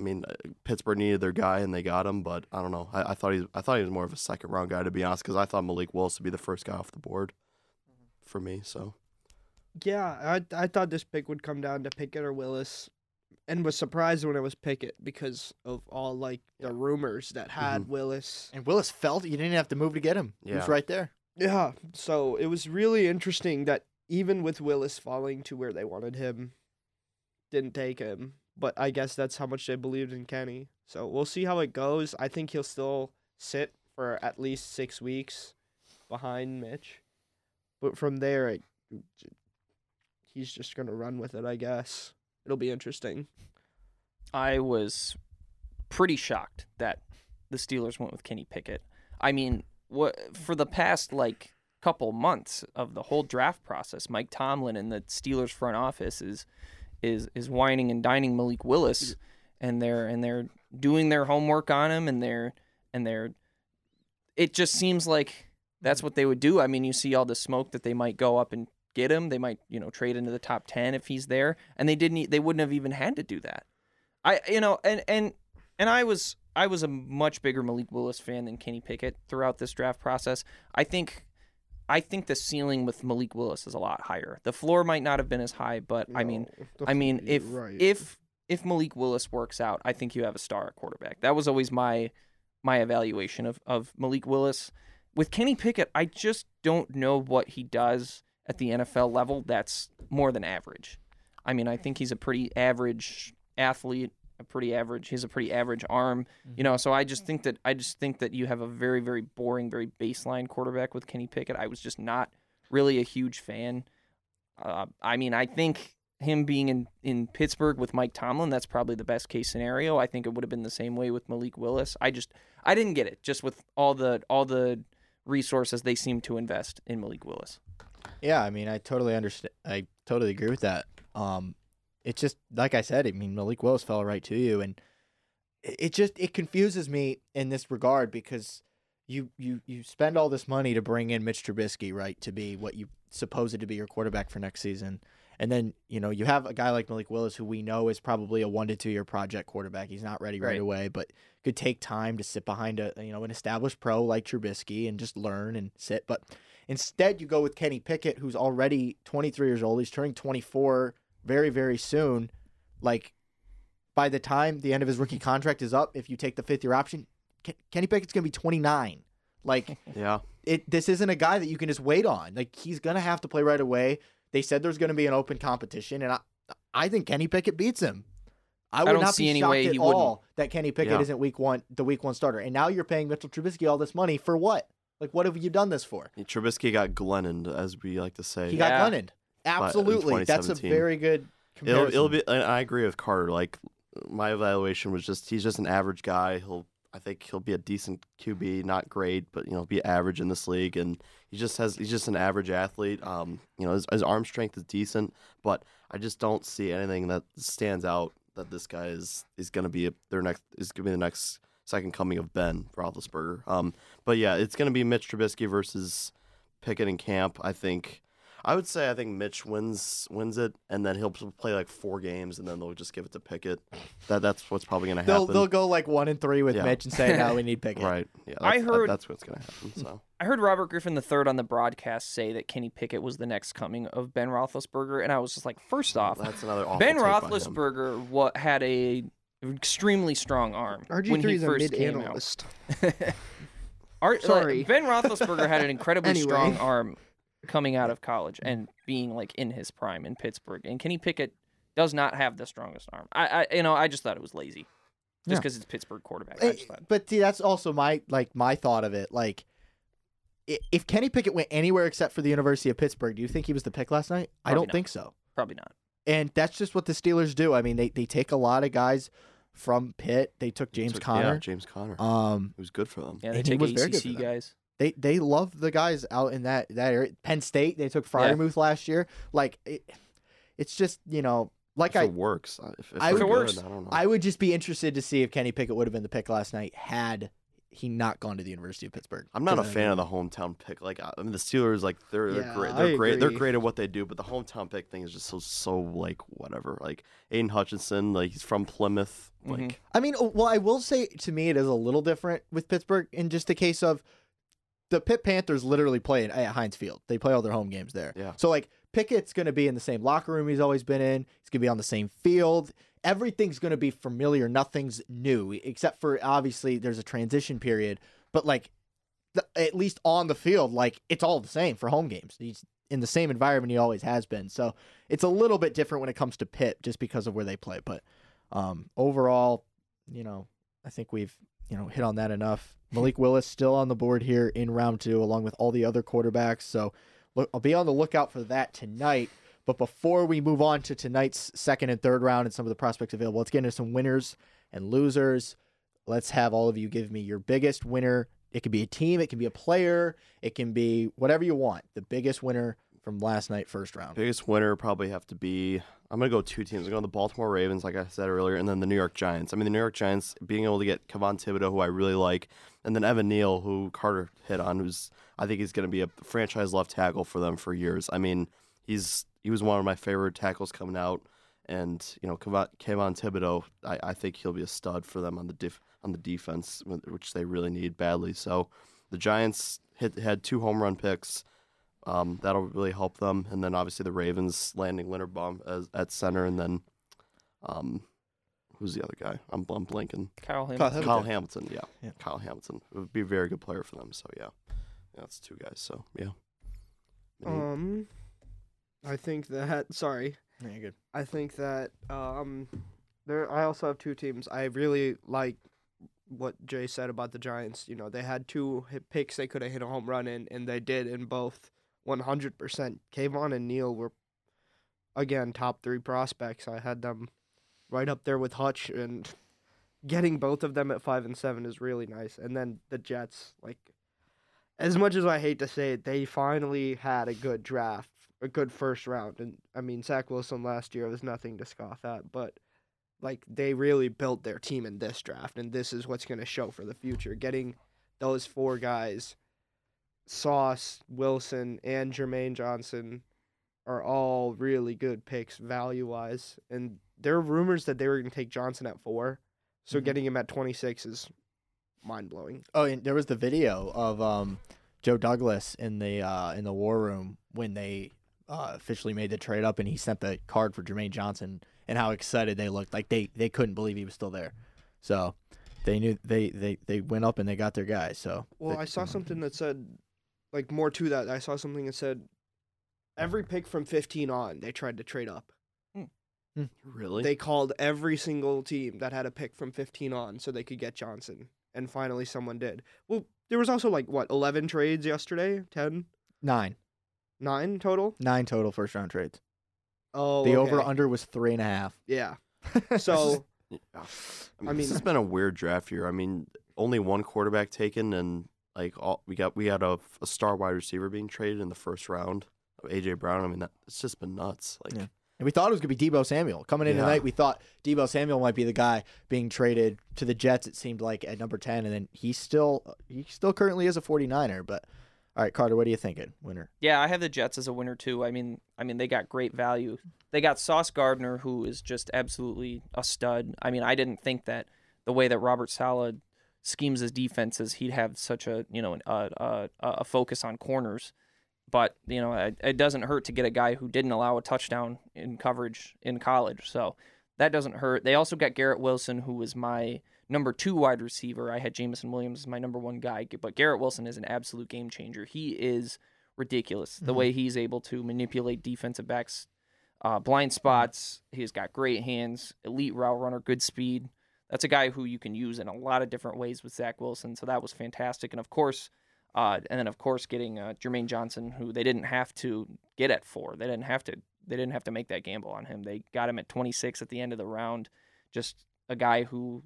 I mean, uh, Pittsburgh needed their guy and they got him, but I don't know. I, I thought he I thought he was more of a second round guy to be honest, because I thought Malik Willis would be the first guy off the board for me. So Yeah, I I thought this pick would come down to Pickett or Willis, and was surprised when it was Pickett because of all like the rumors that had Willis. and Willis felt you didn't have to move to get him. He was right there. Yeah, so it was really interesting that even with Willis falling to where they wanted him, didn't take him. But I guess that's how much they believed in Kenny. So we'll see how it goes. I think he'll still sit for at least six weeks behind Mitch, but from there, it, he's just gonna run with it. I guess it'll be interesting. I was pretty shocked that the Steelers went with Kenny Pickett. I mean, what for the past like couple months of the whole draft process, Mike Tomlin and the Steelers front office is is is wining and dining Malik Willis, and they're and they're doing their homework on him, and they're and they're. It just seems like that's what they would do. I mean, you see all the smoke that they might go up and get him. They might, you know, trade into the top ten if he's there, and they didn't. They wouldn't have even had to do that. I, you know, and and and I was I was a much bigger Malik Willis fan than Kenny Pickett throughout this draft process. I think. I think the ceiling with Malik Willis is a lot higher. The floor might not have been as high, but I mean, I mean, if right. if if Malik Willis works out, I think you have a star quarterback. That was always my my evaluation of of Malik Willis. With Kenny Pickett, I just don't know what he does at the NFL level that's more than average. I mean, I think he's a pretty average athlete, a pretty average. He's a pretty average arm, you know. So I just think that I just think that you have a very very boring, very baseline quarterback with Kenny Pickett. I was just not really a huge fan. Uh, I mean, I think him being in, in Pittsburgh with Mike Tomlin, that's probably the best case scenario. I think it would have been the same way with Malik Willis. I just I didn't get it, just with all the all the resources they seem to invest in Malik Willis. Yeah, I mean, I totally understand. I totally agree with that. Um, it's just like I said. I mean, Malik Willis fell right to you, and it just it confuses me in this regard because you you you spend all this money to bring in Mitch Trubisky, right, to be what you suppose it to be your quarterback for next season, and then you know you have a guy like Malik Willis who we know is probably a one to two year project quarterback. He's not ready right, Right. away, but could take time to sit behind a you know an established pro like Trubisky and just learn and sit, but. Instead, you go with Kenny Pickett, who's already 23 years old. He's turning 24 very, very soon. Like, by the time the end of his rookie contract is up, if you take the fifth year option, Ken- Kenny Pickett's going to be 29. Like, yeah, it this isn't a guy that you can just wait on. Like, he's going to have to play right away. They said there's going to be an open competition, and I, I think Kenny Pickett beats him. I would don't not see be any shocked way at he wouldn't. all that Kenny Pickett Yeah. isn't week one, the week one starter. And now you're paying Mitchell Trubisky all this money for what? Like, what have you done this for? Trubisky got Glennon, as we like to say. He got Yeah. Glennon. Absolutely. That's a very good It'll, it'll be. and I agree with Carter. Like my evaluation was just he's just an average guy. He'll I think he'll be a decent QB, not great, but you know be average in this league. And he just has he's just an average athlete. Um, you know his, his arm strength is decent, but I just don't see anything that stands out that this guy is is going to be a, their next is going to be the next second coming of Ben Roethlisberger. Um, but yeah, it's going to be Mitch Trubisky versus Pickett and Camp. I think. I would say I think Mitch wins wins it, and then he'll play like four games, and then they'll just give it to Pickett. That that's what's probably going to happen. They'll happen. they'll go like one and three with Yeah. Mitch and say, "No, we need Pickett." right? Yeah, I that's, that- heard- that's what's going to happen. So I heard Robert Griffin III on the broadcast say that Kenny Pickett was the next coming of Ben Roethlisberger, and I was just like, first off, that's another awful Ben take. Roethlisberger what had a extremely strong arm when he three is a first mid came out. analyst. Ar- like, Sorry. Ben Roethlisberger had an incredibly Anyway. strong arm coming out of college and being like in his prime in Pittsburgh, and Kenny Pickett does not have the strongest arm. I, I you know, I just thought it was lazy, just because it's Pittsburgh quarterback. I Eh, just thought. But see, that's also my like my thought of it. Like, if Kenny Pickett went anywhere except for the University of Pittsburgh, do you think he was the pick last night? I don't not. think so. Probably not. And that's just what the Steelers do. I mean, they they take a lot of guys from Pitt. They took James Took- Conner. Yeah, James Conner. Um, it was good for them. Yeah, they And he take was very good ACC for them. guys. They they love the guys out in that that area. Penn State, they took Freiermuth last year. Like, it, it's just you know, like if I it works, uh, if, if I they're would- good, works, I don't know. I would just be interested to see if Kenny Pickett would have been the pick last night had he not gone to the University of Pittsburgh. I'm not a fan mean- of the hometown pick. Like I mean, the Steelers, like they're they're Yeah, great. They're great. They're great at what they do. But the hometown pick thing is just so so like whatever. Like Aidan Hutchinson, like he's from Plymouth. Like Mhm. I mean, oh, well, I will say to me it is a little different with Pittsburgh in just the case of the Pitt Panthers literally play at Heinz Field. They play all their home games there. Yeah. So like Pickett's going to be in the same locker room he's always been in. He's going to be on the same field. Everything's going to be familiar. Nothing's new except for obviously there's a transition period, but like the, at least on the field, like it's all the same for home games. He's in the same environment he always has been. So it's a little bit different when it comes to Pitt just because of where they play. But um, overall, you know, I think we've you know hit on that enough. Malik Willis still on the board here in round two, along with all the other quarterbacks. So look, I'll be on the lookout for that tonight. But before we move on to tonight's second and third round and some of the prospects available, let's get into some winners and losers. Let's have all of you give me your biggest winner. It could be a team, it can be a player, it can be whatever you want. The biggest winner from last night, first round. biggest winner probably have to be. I'm gonna go two teams. I'm going to the Baltimore Ravens, like I said earlier, and then the New York Giants. I mean, the New York Giants being able to get Kayvon Thibodeaux, who I really like, and then Evan Neal, who Carter hit on, who's I think he's to be a franchise left tackle for them for years. I mean, he's he was one of my favorite tackles coming out, and you know, Kayvon, Kayvon Thibodeaux, I, I think he'll be a stud for them on the def, on the defense, which they really need badly. So, the Giants hit had two home run picks. Um, that'll really help them, and then obviously the Ravens landing Linderbaum as at center, and then, um, who's the other guy? I'm, I'm blanking. Kyle Hamilton. Hamilton. Kyle Hamilton, yeah. Yeah. Kyle Hamilton it would be a very good player for them. So yeah, yeah, that's two guys. So yeah. Manit? Um, I think that. Sorry, Yeah, good. I think that um, there. I also have two teams. I really like what Jay said about the Giants. You know, they had two picks they could have hit a home run in, and they did in both. One hundred percent. Kayvon and Neal were again top three prospects. I had them right up there with Hutch, and getting both of them at five and seven is really nice. And then the Jets, like, as much as I hate to say it, they finally had a good draft, a good first round. And I mean, Zach Wilson last year was nothing to scoff at, but like they really built their team in this draft, and this is what's going to show for the future. Getting those four guys, Sauce, Wilson, and Jermaine Johnson, are all really good picks value wise. And there are rumors that they were going to take Johnson at four, so Mhm. getting him at twenty six is mind blowing. Oh, and there was the video of um, Joe Douglas in the uh, in the war room when they uh, officially made the trade up, and he sent the card for Jermaine Johnson, and how excited they looked. Like they they couldn't believe he was still there. So they knew they they they went up and they got their guy. So Well, they- I saw something that said, like more to that. I saw something that said, every pick from 15 on, they tried to trade up. Hmm. Hmm. really? They called every single team that had a pick from 15 on so they could get Johnson, and finally someone did. Well, there was also like what 11 trades yesterday, 10, nine nine total. nine total first round trades. Oh, the okay. over under was three and a half. Yeah. So Yeah. I I mean, this has been a weird draft year. I mean, only one quarterback taken, and like all we got, we had a, a star wide receiver being traded in the first round of AJ Brown. I mean, that it's just been nuts. Like, Yeah. And we thought it was going to be Deebo Samuel. Coming in Yeah. tonight, we thought Deebo Samuel might be the guy being traded to the Jets, it seemed like, at number 10. And then he still he still currently is a 49er. But all right, Carter, what are you thinking? Winner. Yeah, I have the Jets as a winner too. I mean, I mean they got great value. They got Sauce Gardner, who is just absolutely a stud. I mean, I didn't think that the way that Robert Saleh schemes his defenses, he'd have such a you know a a, a focus on corners. But you know, it, it doesn't hurt to get a guy who didn't allow a touchdown in coverage in college. So that doesn't hurt. They also got Garrett Wilson, who was my number two wide receiver. I had Jameson Williams as my number one guy, but Garrett Wilson is an absolute game changer. He is ridiculous the Mhm. way he's able to manipulate defensive backs, uh, blind spots. He's got great hands, elite route runner, good speed. That's a guy who you can use in a lot of different ways with Zach Wilson. So that was fantastic. And of course, uh, and then of course getting uh, Jermaine Johnson, who they didn't have to get at four. They didn't have to. They didn't have to make that gamble on him. They got him at 26 at the end of the round. Just a guy who,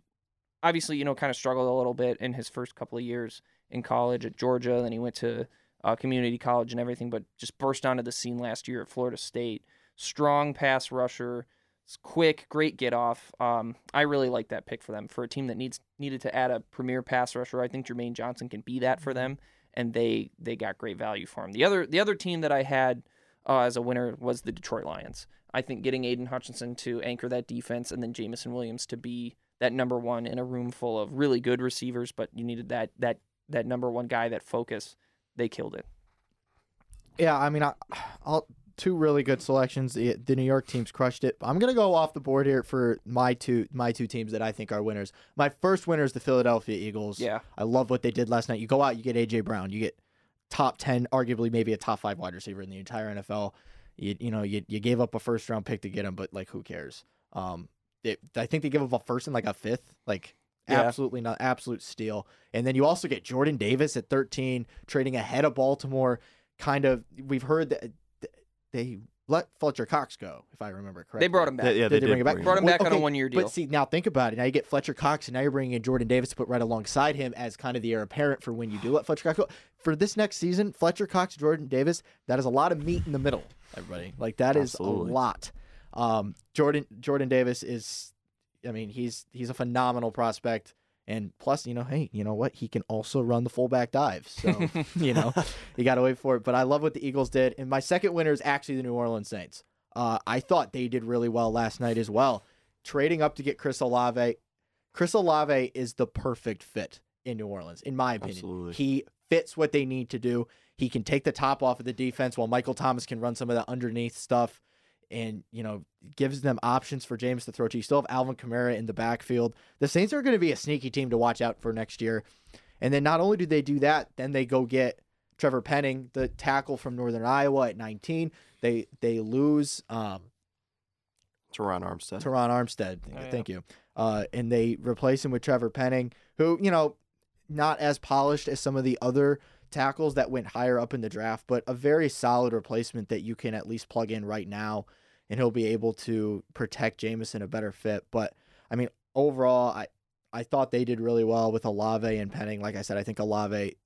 obviously, you know, kind of struggled a little bit in his first couple of years in college at Georgia. Then he went to uh, community college and everything, but just burst onto the scene last year at Florida State. Strong pass rusher, s- quick, great get off. Um, I really like that pick for them for a team that needs needed to add a premier pass rusher. I think Jermaine Johnson can be that for them, and they they got great value for him. The other the other team that I had uh, as a winner was the Detroit Lions. I think getting Aidan Hutchinson to anchor that defense and then Jameson Williams to be that number one in a room full of really good receivers, but you needed that that that number one guy, that focus. They killed it. Yeah, I mean, I, I'll, two really good selections. The, the New York teams crushed it. I'm gonna go off the board here for my two my two teams that I think are winners. My first winner is the Philadelphia Eagles. Yeah. I love what they did last night. You go out, you get AJ Brown, you get top ten, arguably maybe a top five wide receiver in the entire NFL. You you know you you gave up a first round pick to get him, but like who cares? Um, I think they give up a first and like a fifth, like. Yeah. Absolutely not absolute steal. And then you also get Jordan Davis at 13, trading ahead of Baltimore. Kind of, we've heard that th- they let Fletcher Cox go, if I remember correctly. They brought him back. They- yeah, Did they they bring did it back? Brought him Well, back on a one-year deal. But see, now think about it. Now you get Fletcher Cox, and now you're bringing in Jordan Davis to put right alongside him as kind of the heir apparent for when you do let Fletcher Cox go. For this next season, Fletcher Cox, Jordan Davis, that is a lot of meat in the middle, everybody. Like, that is Absolutely. a lot. Um, Jordan Jordan Davis is, I mean, he's he's a phenomenal prospect. And plus, you know, hey, you know what? He can also run the fullback dive. So, you know, you got to wait for it. But I love what the Eagles did. And my second winner is actually the New Orleans Saints. Uh, I thought they did really well last night as well. Trading up to get Chris Olave. Chris Olave is the perfect fit in New Orleans, in my opinion. Absolutely. He fits what they need to do. He can take the top off of the defense while Michael Thomas can run some of the underneath stuff and, you know, gives them options for Jameis to throw to. You still have Alvin Kamara in the backfield. The Saints are going to be a sneaky team to watch out for next year. And then not only do they do that, then they go get Trevor Penning, the tackle from Northern Iowa at 19. They they lose um, Terron Armstead. Terron Armstead. Oh, yeah. Thank you. Uh, and they replace him with Trevor Penning, who, you know, not as polished as some of the other tackles that went higher up in the draft, but a very solid replacement that you can at least plug in right now, and he'll be able to protect Jameson a better fit. But I mean, overall, I I thought they did really well with Olave and Penning. Like I said, I think Olave,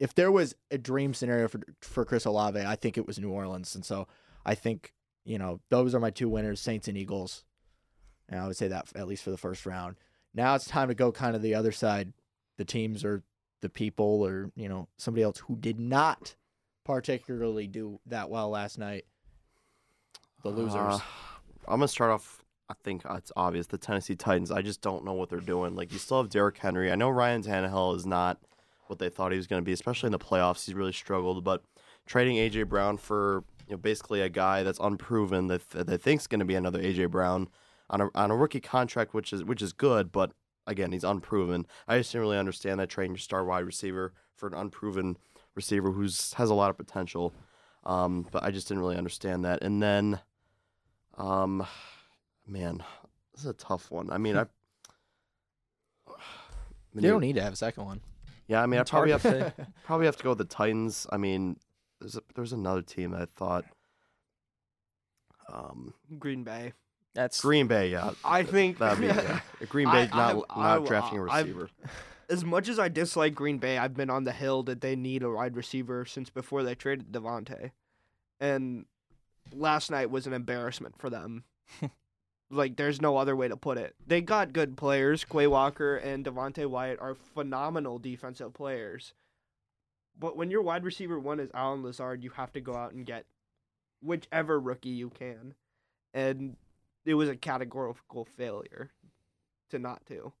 if there was a dream scenario for for Chris Olave, I think it was New Orleans, and so I think you know those are my two winners, Saints and Eagles. And I would say that at least for the first round. Now it's time to go kind of the other side. The teams or the people or, you know, somebody else who did not particularly do that well last night. The losers. Uh, I'm gonna start off. I think it's obvious. The Tennessee Titans. I just don't know what they're doing. Like you still have Derrick Henry. I know Ryan Tannehill is not what they thought he was going to be, especially in the playoffs. He's really struggled. But trading AJ Brown for you know basically a guy that's unproven that that they think's going to be another AJ Brown on a on a rookie contract, which is which is good, but again he's unproven. I just didn't really understand that trading your star wide receiver for an unproven receiver who's has a lot of potential. Um, but I just didn't really understand that. And then, um, man, this is a tough one. I mean, I. you don't need to have a second one. Yeah, I mean, I It's hard probably have to to probably have to go with the Titans. I mean, there's a, there's another team that I thought. Um, Green Bay. That's Green Bay, yeah, I think that'd be yeah. Green Bay I- not I- not I- drafting a I've- receiver. as much as I dislike Green Bay, I've been on the hill that they need a wide receiver since before they traded Davante. And last night was an embarrassment for them. like, there's no other way to put it. They got good players. Quay Walker and Devonte Wyatt are phenomenal defensive players. But when your wide receiver one is Allen Lazard, you have to go out and get whichever rookie you can. And it was a categorical failure to not to.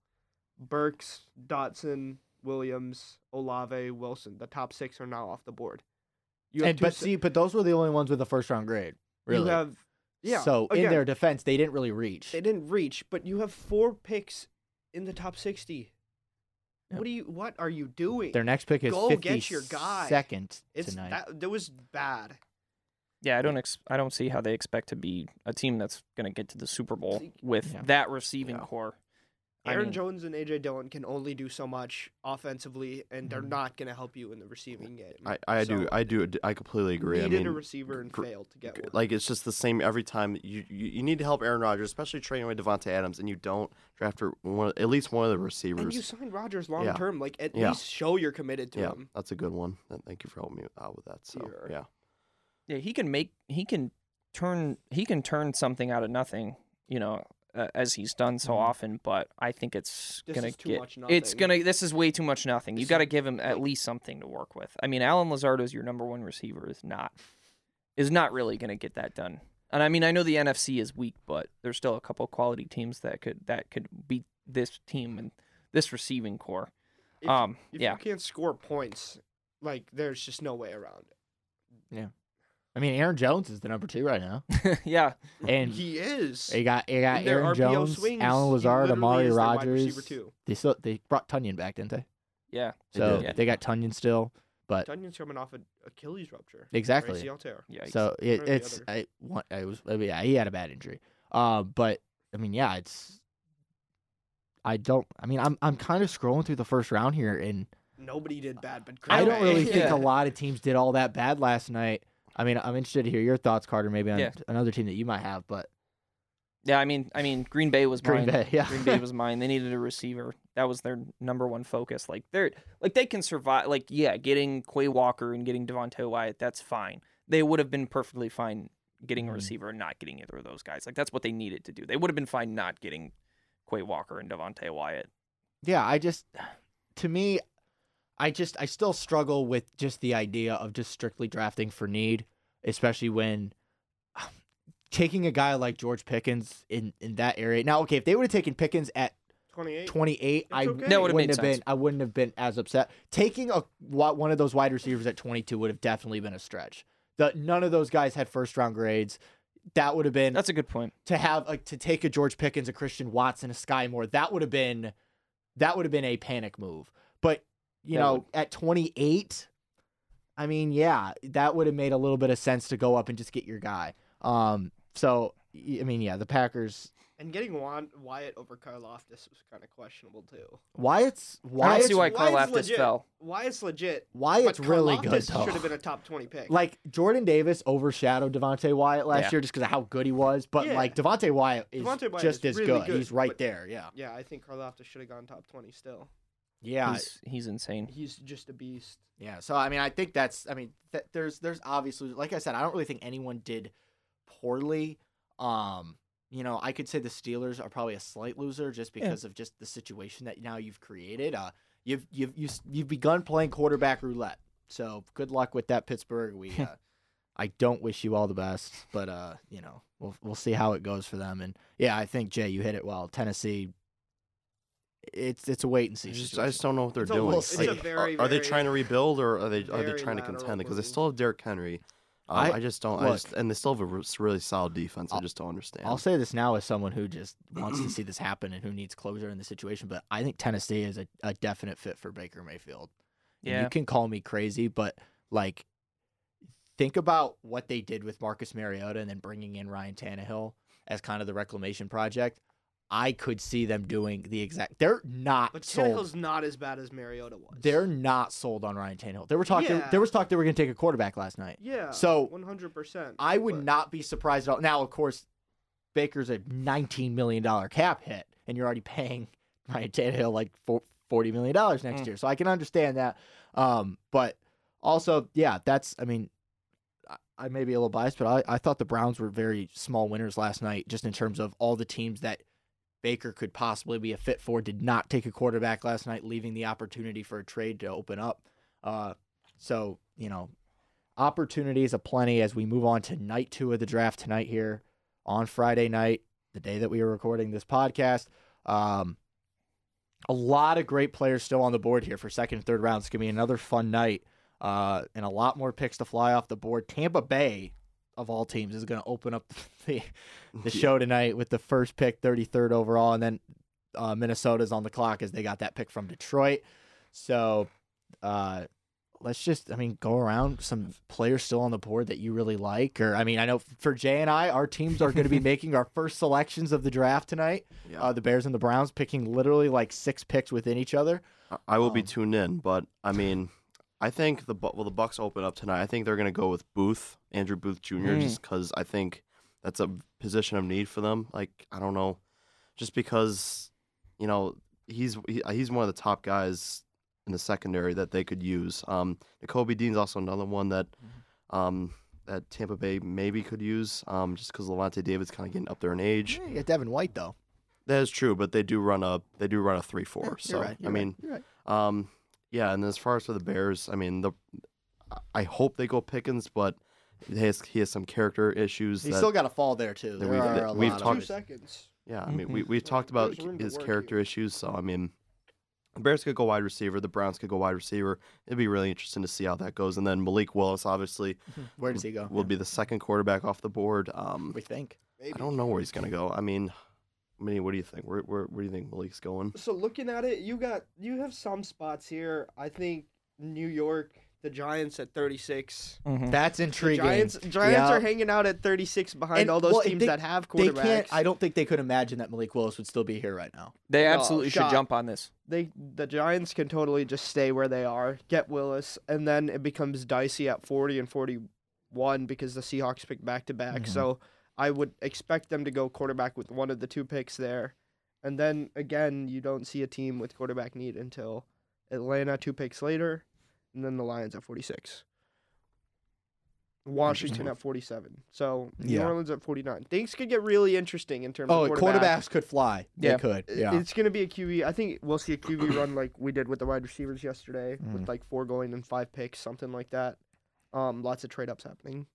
Burks, Dotson, Williams, Olave, Wilson. The top six are now off the board. You And two but s- see, but those were the only ones with a first round grade. Really. you have yeah. So oh, in their defense, they didn't really reach. they didn't reach, but you have four picks in the top sixty. Yep. What do you? What are you doing? Their next pick is Go fifty get your guy. second it's tonight. that that was bad. Yeah, I don't ex- I don't see how they expect to be a team that's going to get to the Super Bowl with Yeah. that receiving Yeah. core. I Aaron mean- Jones and AJ Dillon can only do so much offensively, and they're Mhm. not going to help you in the receiving game. I, I do I do I completely agree. I Needed mean, a receiver and gr- failed to get one. like it's just the same every time. You you, you need to help Aaron Rodgers, especially trading away Davante Adams, and you don't draft one at least one of the receivers. and you signed Rodgers long Yeah. term. Like at Yeah. least show you're committed to yeah, him. that's a good one. And Thank you for helping me out with that. So Sure. yeah, Yeah, he can make he can turn he can turn something out of nothing, you know, uh, as he's done so Mhm. often, but I think it's This going is to too get it's going to this is way too much nothing. You got to give him at least something to work with. I mean, Allen Lazard is your number 1 receiver is not is not really going to get that done. And I mean, I know the NFC is weak, but there's still a couple quality teams that could that could beat this team and this receiving core. If, um, if yeah. you can't score points, like there's just no way around it. I mean, Aaron Jones is the number two right now, yeah. and he is. you got you got Aaron RPO Jones, swings, Allen Lazard, literally Amari is their wide Rogers. They still they brought Tonyan back, didn't they? Yeah. They So did. Yeah. they got Tonyan still, but Tonyan's coming off an Achilles rupture. exactly. ACL tear. Yeah. So it, One or the it's. I, one, I was I mean, yeah he had a bad injury, uh, but I mean yeah it's I don't I mean I'm I'm kind of scrolling through the first round here and Nobody did bad, but I don't really Bay- think a lot of teams did all that bad last night. I mean I'm interested to hear your thoughts, Carter, maybe on Yeah. another team that you might have, but Yeah, I mean, I mean, Green Bay was Green mine. Bay, yeah. Green Bay was mine. They needed a receiver. That was their number one focus. Like they're like they can survive. Like yeah, getting Quay Walker and getting Devonte Wyatt, that's fine. They would have been perfectly fine getting a Mhm. receiver and not getting either of those guys. Like that's what they needed to do. They would have been fine not getting Quay Walker and Devonte Wyatt. yeah, I just to me I just I still struggle with just the idea of just strictly drafting for need, especially when um, taking a guy like George Pickens in in that area. Now, okay, if they would have taken Pickens at 28. 28, I okay. That would've wouldn't made have been sense. I wouldn't have been as upset. Taking a wa- one of those wide receivers at 22 would have definitely been a stretch. The none of those guys had first round grades. That would have been That's a good point. to have like to take a George Pickens, a Christian Watson, a Sky Moore. That would have been that would have been a panic move. But you That know, would. at 28, I mean, yeah, that would have made a little bit of sense to go up and just get your guy. Um, so I mean, yeah, the Packers. And getting Wan- Wyatt over Karlaftis was kind of questionable too. Wyatt's I don't see why Wyatt's Karlaftis legit. fell. Wyatt's legit. Wyatt's but really good though. Should have been a top 20 pick. Like Jordan Davis overshadowed Devonte Wyatt last Yeah. year just because of how good he was. But Yeah. like Devonte Wyatt is Devonte Wyatt just is as really good. good, He's right but- there. Yeah. yeah, I think Karlaftis should have gone top 20 still. Yeah. He's he's insane. He's just a beast. Yeah, so I mean, I think that's. I mean, th- there's there's obviously, like I said, I don't really think anyone did poorly. Um, you know, I could say the Steelers are probably a slight loser just Yeah. because of just the situation that now you've created. Uh, you've you've you've, you've begun playing quarterback roulette. So good luck with that, Pittsburgh. We, uh, I don't wish you all the best, but uh, you know, we'll we'll see how it goes for them. And yeah, I think Jay, you hit it well. Tennessee. It's it's a wait and see. I just, I just don't know what they're It's a- doing. it's a Like, very, are, are they trying to rebuild or are they are they trying to contend? Because they still have Derrick Henry. Um, I- I, just don't. I just and they still have a really solid defense. I I'll- just don't understand. I'll say this now as someone who just wants to see this happen and who needs closure in the situation, but I think Tennessee is a, a definite fit for Baker Mayfield. And Yeah. you can call me crazy, but like, think about what they did with Marcus Mariota and then bringing in Ryan Tannehill as kind of the reclamation project. I could see them doing the exact. They're not But sold. Tannehill's not as bad as Mariota was. They're not sold on Ryan Tannehill. There were talk. There, Yeah. there was talk they were going to take a quarterback last night. yeah. So, 100%. I would but- not be surprised at all. Now, of course, Baker's a $19 million cap hit, and you're already paying Ryan Tannehill like $40 million next Mm. year. So I can understand that. Um, but also, yeah, that's, I mean, I- I may be a little biased, but I, I thought the Browns were very small winners last night, just in terms of all the teams that Baker could possibly be a fit for. Did not take a quarterback last night, leaving the opportunity for a trade to open up. Uh, so you know, opportunities aplenty as we move on to night two of the draft tonight here on Friday night, the day that we are recording this podcast. Um, a lot of great players still on the board here for second and third rounds. It's gonna be another fun night, uh, and a lot more picks to fly off the board. Tampa Bay, of all teams, is gonna open up the the show tonight with the first pick, thirty third overall, and then uh, Minnesota's on the clock as they got that pick from Detroit. So, uh, let's just, I mean, go around some players still on the board that you really like. Or, I mean, I know for Jay and I, our teams are going to be making our first selections of the draft tonight. Yeah. Uh, the Bears and the Browns picking literally like six picks within each other. I- will be um, tuned in, but I mean, I think the well the Bucks open up tonight. I think they're going to go with Booth, Andrew Booth Jr. Mm. just because I think that's a position of need for them. Like I don't know, just because you know he's he, he's one of the top guys in the secondary that they could use. Um, Kobe Dean's also another one that um that Tampa Bay maybe could use. Um, just because Lavonte David's kind of getting up there in age. Yeah, you got Devin White though. That is true, but they do run a they do run a three four. You're so right, I right, mean. you're right. Um, yeah, and as far as for the Bears, I mean, the I hope they go Pickens, but he has he has some character issues. He's that, still got to fall there too. There we've- are a we've lot talked- Two seconds. yeah, I mean, Mm-hmm. we we've talked about to his character here. issues. So I mean, the Bears could go wide receiver, the Browns could go wide receiver. It'd be really interesting to see how that goes. And then Malik Willis, obviously, Where does he go? will be the second quarterback off the board. Um, we think. I don't know where he's gonna go. I mean, I mean, what do you think? Where where, where do you think Malik's going? So looking at it, you got you have some spots here. I think New York, the Giants at 36. Mhm. That's The intriguing. Giants Giants Yeah. are hanging out at 36 behind And, all those well, teams they- that have They quarterbacks. can't. I don't think they could imagine that Malik Willis would still be here right now. They No, absolutely should jump on this. they the Giants can totally just stay where they are, get Willis, and then it becomes dicey at 40 and 41 because the Seahawks pick back to back. So I would expect them to go quarterback with one of the two picks there. And then again, you don't see a team with quarterback need until Atlanta two picks later, and then the Lions at 46. Washington at 47. So New Yeah. Orleans at 49. Things could get really interesting in terms Oh, of quarterback. quarterbacks could fly. Yeah. They could. Yeah. It's going to be a QB. I think we'll see a QB run like we did with the wide receivers yesterday, Mm. with like four going and five picks, something like that. Um, lots of trade ups happening.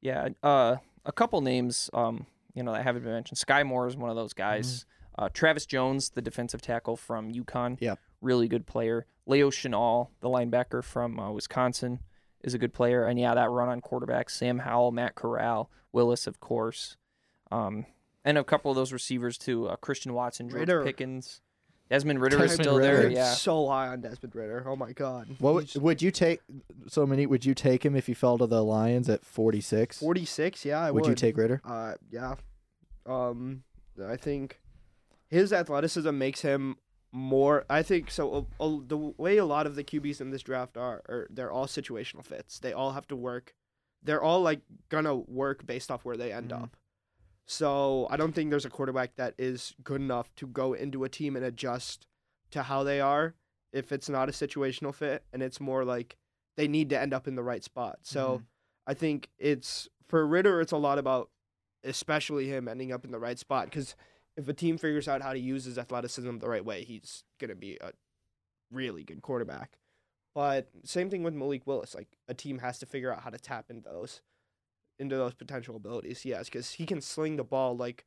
Yeah, uh, a couple names, um, you know, that haven't been mentioned. Sky Moore is one of those guys. Uh, Travis Jones, the defensive tackle from UConn, yeah, really good player. Leo Chenal, the linebacker from uh, Wisconsin, is a good player. And yeah, that run on quarterback, Sam Howell, Matt Corral, Willis, of course, um, and a couple of those receivers too. Uh, Christian Watson, George Ritter. Pickens, Desmond Ritter is Desmond still there. Ritter. Yeah, So high on Desmond Ritter. Oh my God. What would, He's would you take? So many? Would you take him if he fell to the Lions at forty six? 46. Yeah, I Would would. you take Ritter? Uh, yeah. Um, I think his athleticism makes him more. I think so. Uh, uh, the way a lot of the QBs in this draft are, are they're all situational fits. They all have to work. They're all like gonna work based off where they end Mhm. up. So I don't think there's a quarterback that is good enough to go into a team and adjust to how they are if it's not a situational fit and it's more like they need to end up in the right spot. So mm-hmm. I think it's for Ritter, it's a lot about especially him ending up in the right spot because if a team figures out how to use his athleticism the right way, he's gonna be a really good quarterback. But same thing with Malik Willis. Like a team has to figure out how to tap into those into those potential abilities. Yes, because he can sling the ball like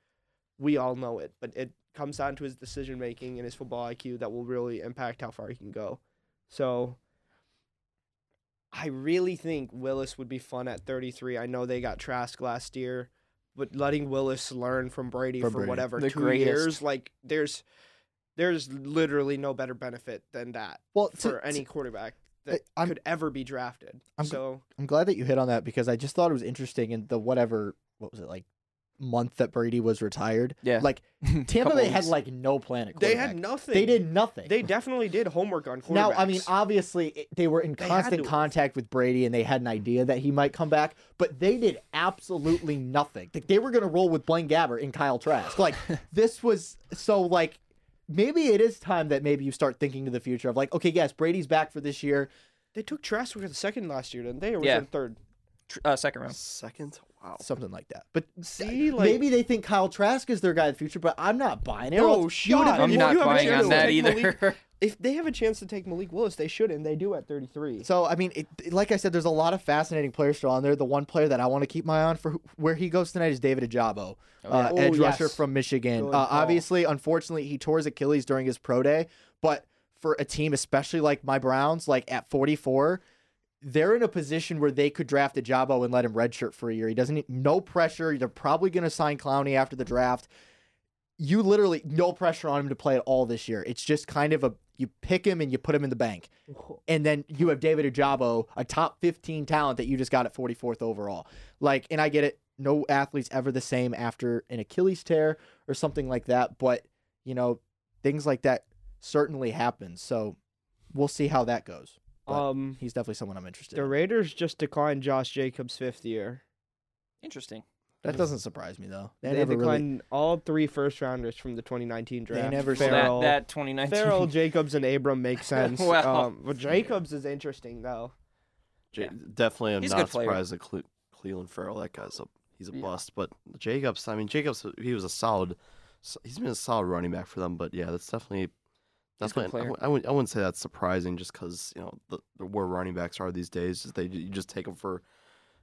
we all know it, but it comes down to his decision making and his football IQ that will really impact how far he can go. So I really think Willis would be fun at 33. I know they got Trask last year, but letting Willis learn from Brady From for Brady. whatever The two greatest. years, like there's there's literally no better benefit than that Well, for any quarterback that I'm- could ever be drafted. I'm so I'm glad that you hit on that because I just thought it was interesting in the whatever what was it like month that Brady was retired. yeah. Like Tampa Bay had like no plan at they had nothing. They did nothing. They definitely did homework on quarterbacks. Now, I mean, obviously, it- they were in They constant contact with Brady, and they had an idea that he might come back, but they did absolutely nothing. Like, they were going to roll with Blaine Gabbert and Kyle Trask. Like, this was so like maybe it is time that maybe you start thinking to the future of like, okay, yes, Brady's back for this year. they took Trask for the second last year, didn't they? Or was Yeah. it third? Tr- Uh, second round. Second? Wow. something like that. But See, like- maybe they think Kyle Trask is their guy of the future, but I'm not buying it. No Or else you would've shot. been I'm not you have a buying chance on that either. Malik- If they have a chance to take Malik Willis, they should, and they do at 33. So I mean, it, like I said, there's a lot of fascinating players still on there. The one player that I want to keep my eye on for who- where he goes tonight is David Ojabo, uh, Oh, edge yes. rusher from Michigan. Uh, obviously, unfortunately, he tore his Achilles during his pro day, but for a team, especially like my Browns, like at 44, they're in a position where they could draft Ojabo and let him redshirt for a year. He doesn't need no pressure. They're probably going to sign Clowney after the draft. You literally no pressure on him to play at all this year. It's just kind of a you pick him and you put him in the bank and then you have David Ojabo, a top 15 talent that you just got at 44th overall. Like, and I get it. No athlete's ever the same after an Achilles tear or something like that, but you know, things like that certainly happen. So we'll see how that goes. But Um, he's definitely someone I'm interested the in. Raiders just declined Josh Jacobs' fifth year. Interesting. That doesn't surprise me though. They, They, never really. all three first rounders from the 2019 draft. They never Ferrell, that that 2019. Ferrell, Jacobs, and Abram make sense. Well. um, but Jacobs is interesting though. J- Yeah. Definitely, I'm He's not good player. surprised that Cle- Clelin Ferrell, that guy's a he's a Yeah. bust. But Jacobs, I mean, Jacobs, he was a solid. He's been a solid running back for them. But yeah, that's definitely He's a definitely. I, player. wou- I wouldn't say that's surprising, just because you know the, the where running backs are these days. They you just take them for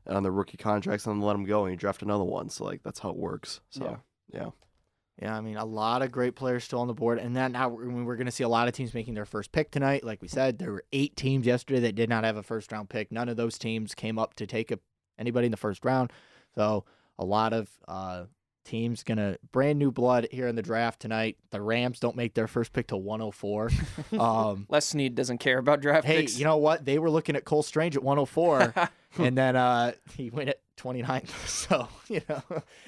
on their rookie contracts and then let them go, and you draft another one. So like that's how it works. So yeah, Yeah, I mean, a lot of great players still on the board, and then now we're, we're going to see a lot of teams making their first pick tonight. Like we said, there were eight teams yesterday that did not have a first round pick. None of those teams came up to take a, anybody in the first round. So a lot of uh, teams gonna brand new blood here in the draft tonight. The Rams don't make their first pick till 104. um, Les Snead doesn't care about draft picks. hey, picks. you know what? They were looking at Cole Strange at 104. and then uh, he went at 29. So, you know,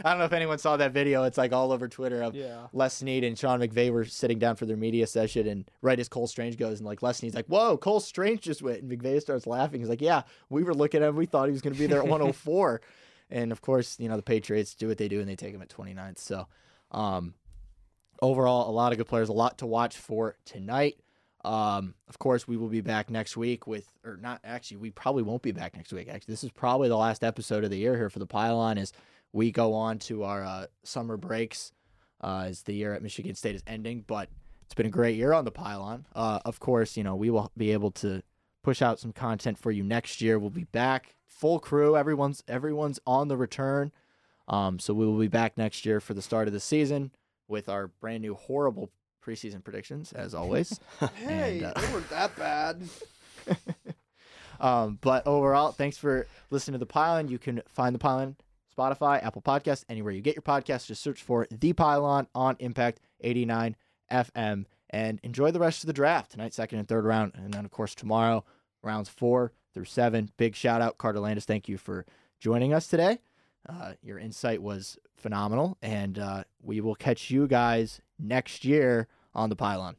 I don't know if anyone saw that video. It's like all over Twitter of Yeah. Les Snead and Sean McVay were sitting down for their media session. And right as Cole Strange goes, and like Les Snead's like, Whoa, Cole Strange just went. And McVay starts laughing. He's like, Yeah, we were looking at him. We thought he was going to be there at 104. And of course, you know, the Patriots do what they do and they take him at 29th. So, um, overall, a lot of good players, a lot to watch for tonight. Um, of course, we will be back next week with, or not actually, we probably won't be back next week. Actually, this is probably the last episode of the year here for the pylon as we go on to our uh, summer breaks uh, as the year at Michigan State is ending. But it's been a great year on the pylon. Uh, of course, you know, we will be able to push out some content for you next year. We'll be back full crew. Everyone's everyone's on the return. Um, so we will be back next year for the start of the season with our brand new horrible preseason predictions, as always. Hey, And, uh, they weren't that bad. um, but overall, thanks for listening to the Pylon. You can find the Pylon Spotify, Apple Podcasts, anywhere you get your podcasts. Just search for the Pylon on Impact 89 FM and enjoy the rest of the draft tonight, second and third round, and then of course tomorrow rounds four through seven. Big shout out, Carter Landis. Thank you for joining us today. Uh, your insight was phenomenal, and uh, we will catch you guys next year on the Pylon.